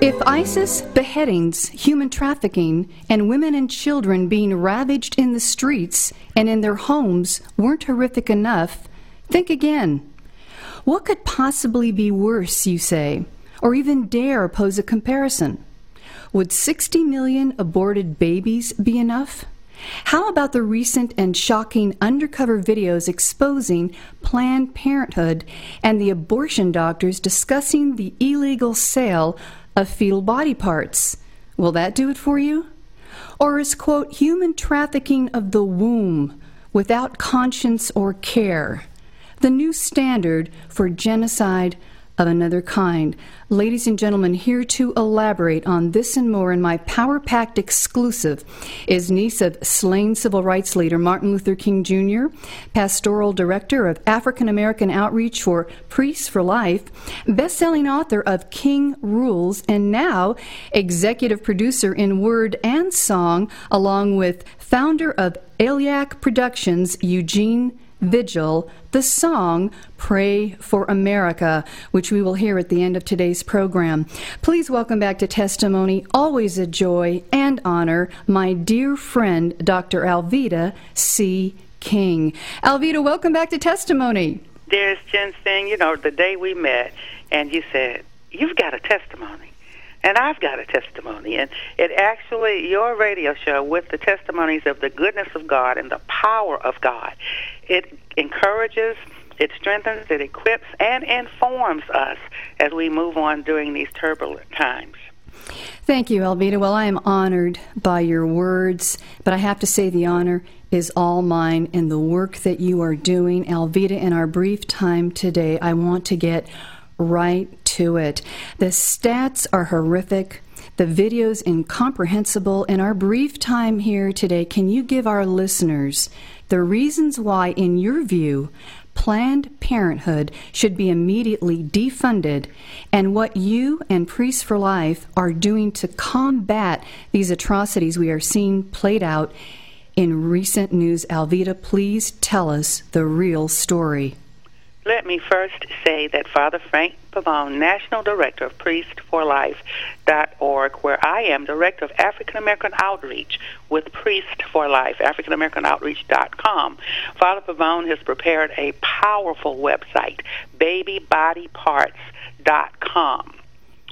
If ISIS beheadings, human trafficking, and women and children being ravaged in the streets and in their homes weren't horrific enough, think again. What could possibly be worse, you say, or even dare pose a comparison? Would 60 million aborted babies be enough? How about the recent and shocking undercover videos exposing Planned Parenthood and the abortion doctors discussing the illegal sale of fetal body parts. Will that do it for you? Or is, quote, human trafficking of the womb without conscience or care the new standard for genocide of another kind. Ladies and gentlemen, here to elaborate on this and more in my Power Packed exclusive is niece of slain civil rights leader Martin Luther King Jr., pastoral director of African American Outreach for Priests for Life, best-selling author of King Rules, and now executive producer in word and song, along with founder of Eliac Productions, Eugene Vigil, the song Pray for America, which we will hear at the end of today's program. Please welcome back to Testimony, always a joy and honor, my dear friend, Dr. Alveda C. King. Alveda, welcome back to Testimony. Dearest Jensine, you know, the day we met, and you said, You've got a testimony. And I've got a testimony. And it actually, your radio show with the testimonies of the goodness of God and the power of God, it encourages, it strengthens, it equips, and informs us as we move on during these turbulent times. Thank you, Alveda. Well, I am honored by your words, but I have to say the honor is all mine in the work that you are doing. Alveda, in our brief time today, I want to get right to it. The stats are horrific. The video's incomprehensible. In our brief time here today, can you give our listeners the reasons why, in your view, Planned Parenthood should be immediately defunded and what you and Priests for Life are doing to combat these atrocities we are seeing played out in recent news. Alveda, please tell us the real story. Let me first say that Father Frank Pavone, National Director of Priest for Life.org, where I am Director of African American Outreach with Priest for Life, AfricanAmericanOutreach.com. Father Pavone has prepared a powerful website, babybodyparts.com.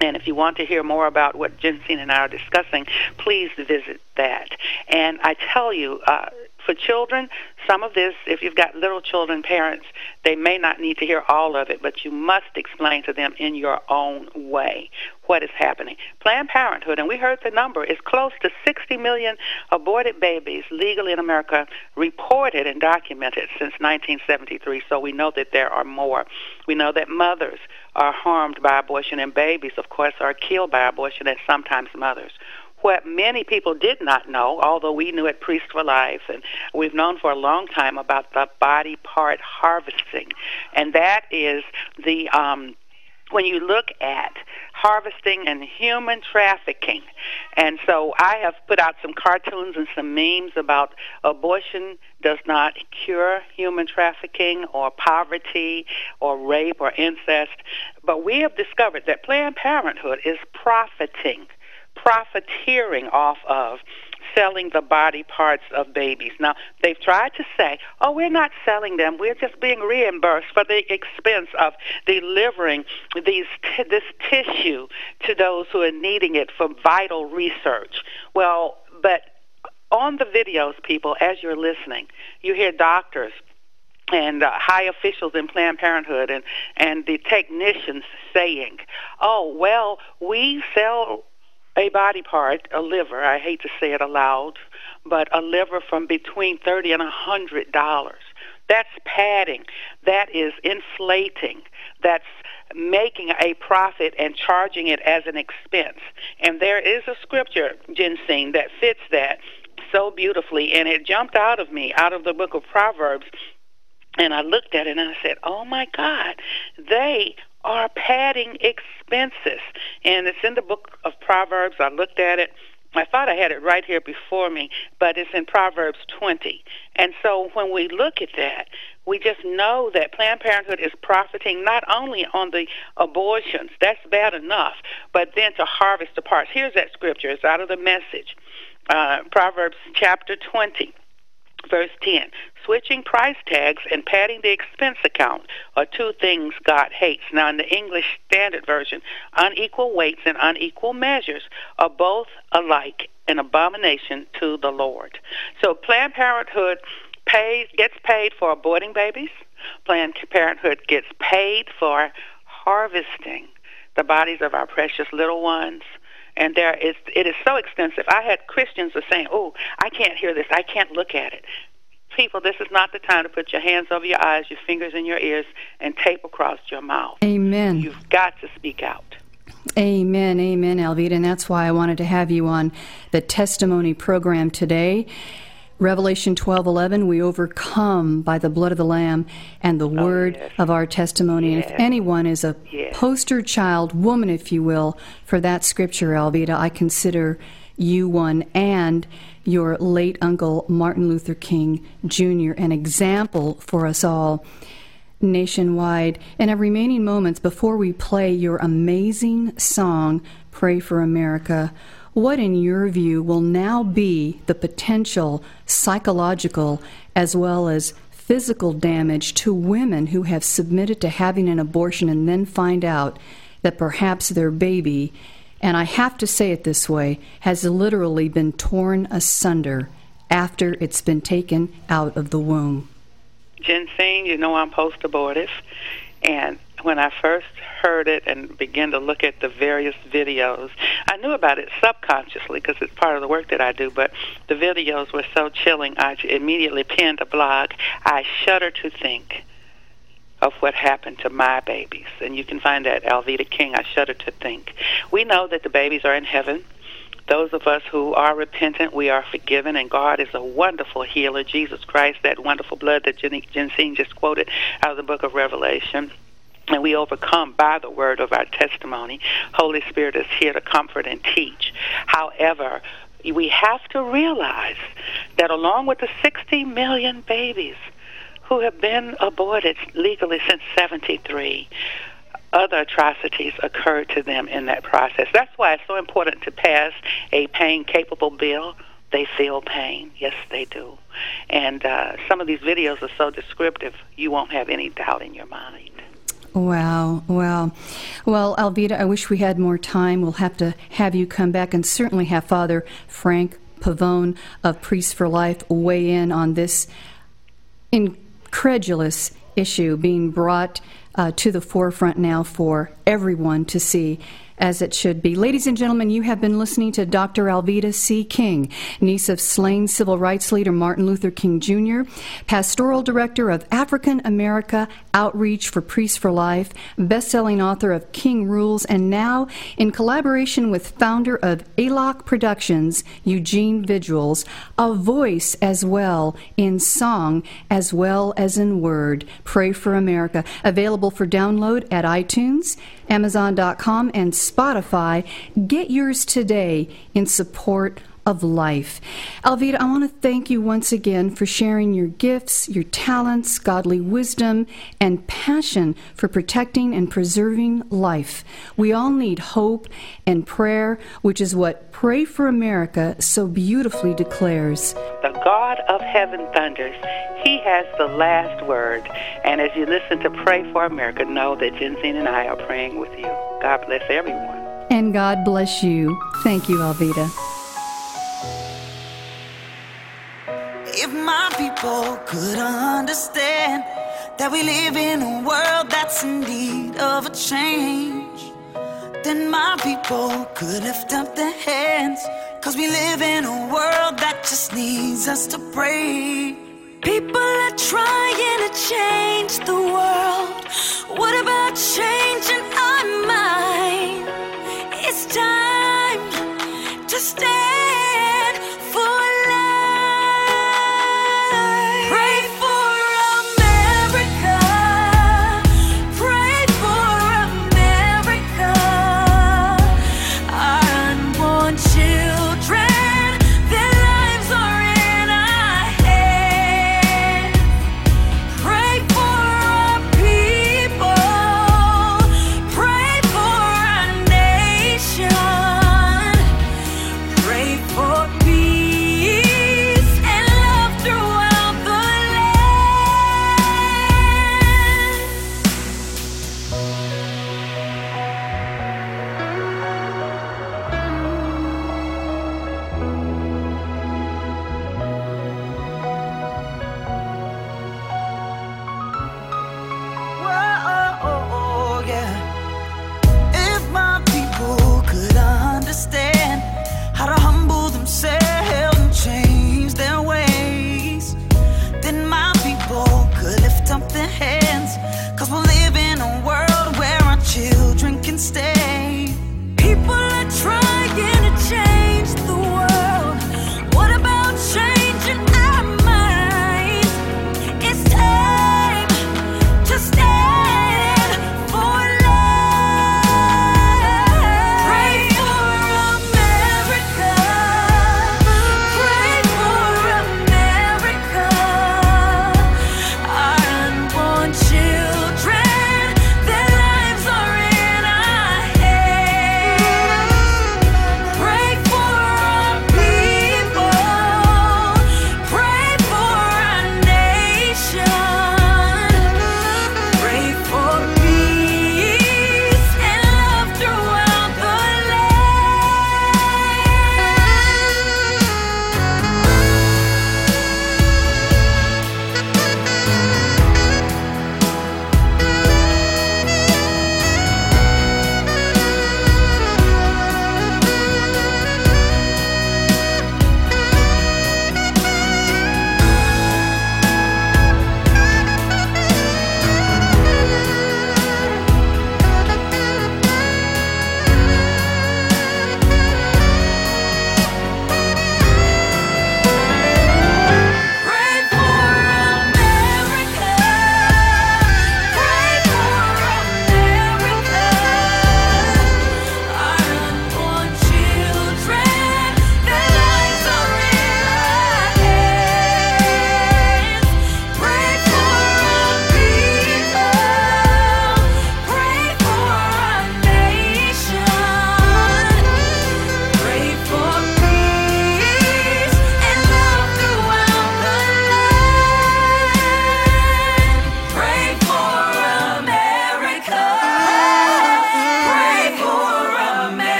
And if you want to hear more about what Jensine and I are discussing, please visit that. And I tell you, uh, for children, some of this, if you've got little children, parents, they may not need to hear all of it, but you must explain to them in your own way what is happening. Planned Parenthood, and we heard the number, is close to 60 million aborted babies legally in America reported and documented since 1973, so we know that there are more. We know that mothers are harmed by abortion, and babies, of course, are killed by abortion, and sometimes mothers what many people did not know, although we knew at Priest for Life, and we've known for a long time about the body part harvesting, and that is the um, when you look at harvesting and human trafficking. And so I have put out some cartoons and some memes about abortion does not cure human trafficking or poverty or rape or incest. But we have discovered that Planned Parenthood is profiting profiteering off of selling the body parts of babies. Now, they've tried to say, oh, we're not selling them. We're just being reimbursed for the expense of delivering these t- this tissue to those who are needing it for vital research. Well, but on the videos, people, as you're listening, you hear doctors and uh, high officials in Planned Parenthood and and the technicians saying, "Oh, well, we sell a body part, a liver, I hate to say it aloud, but a liver from between 30 and a $100. That's padding. That is inflating. That's making a profit and charging it as an expense. And there is a scripture, Jensine, that fits that so beautifully, and it jumped out of me, out of the book of Proverbs. And I looked at it and I said, Oh my God, they are padding expenses. And it's in the book of Proverbs. I looked at it. I thought I had it right here before me, but it's in Proverbs 20. And so when we look at that, we just know that Planned Parenthood is profiting not only on the abortions, that's bad enough, but then to harvest the parts. Here's that scripture. It's out of the message. Uh, Proverbs chapter 20 verse 10. Switching price tags and padding the expense account are two things God hates. Now, in the English Standard Version, unequal weights and unequal measures are both alike an abomination to the Lord. So, Planned Parenthood pays, gets paid for aborting babies. Planned Parenthood gets paid for harvesting the bodies of our precious little ones and there is it is so extensive. I had Christians were saying, "Oh, I can't hear this. I can't look at it." People, this is not the time to put your hands over your eyes, your fingers in your ears, and tape across your mouth. Amen. You've got to speak out. Amen, amen, Alveda, and that's why I wanted to have you on the testimony program today. Revelation 12:11 we overcome by the blood of the lamb and the oh, word yes. of our testimony yes. and if anyone is a yes. poster child woman if you will for that scripture Alveda I consider you one and your late uncle Martin Luther King Jr. an example for us all nationwide and our remaining moments before we play your amazing song Pray for America what, in your view, will now be the potential psychological as well as physical damage to women who have submitted to having an abortion and then find out that perhaps their baby, and I have to say it this way, has literally been torn asunder after it's been taken out of the womb? Jensine, you know I'm post abortive, and when I first heard it and began to look at the various videos, I knew about it subconsciously because it's part of the work that I do, but the videos were so chilling, I immediately penned a blog. I shudder to think of what happened to my babies. And you can find that Alveda King, I shudder to think. We know that the babies are in heaven. Those of us who are repentant, we are forgiven, and God is a wonderful healer. Jesus Christ, that wonderful blood that Jenny Jensine just quoted out of the book of Revelation and we overcome by the word of our testimony. Holy Spirit is here to comfort and teach. However, we have to realize that along with the 60 million babies who have been aborted legally since 73, other atrocities occurred to them in that process. That's why it's so important to pass a pain capable bill. They feel pain. Yes, they do. And uh, some of these videos are so descriptive, you won't have any doubt in your mind. Wow, wow. Well, Alveda, I wish we had more time. We'll have to have you come back and certainly have Father Frank Pavone of Priests for Life weigh in on this incredulous issue being brought uh, to the forefront now for everyone to see as it should be. Ladies and gentlemen, you have been listening to Dr. Alveda C. King, niece of slain civil rights leader Martin Luther King Jr., pastoral director of African America Outreach for Priests for Life, best-selling author of King Rules, and now in collaboration with founder of ALOC Productions, Eugene Vigils, a voice as well in song as well as in word. Pray for America, available for download at iTunes Amazon.com, and Spotify. Get yours today in support of life. Alveda, I want to thank you once again for sharing your gifts, your talents, godly wisdom, and passion for protecting and preserving life. We all need hope and prayer, which is what Pray for America so beautifully declares. The God of heaven thunders. He has the last word. And as you listen to Pray for America, know that Jensine and I are praying with you. God bless everyone. And God bless you. Thank you, Alveda. People could understand that we live in a world that's in need of a change, then my people could lift up their hands. Cause we live in a world that just needs us to pray. People are trying to change the world. What about changing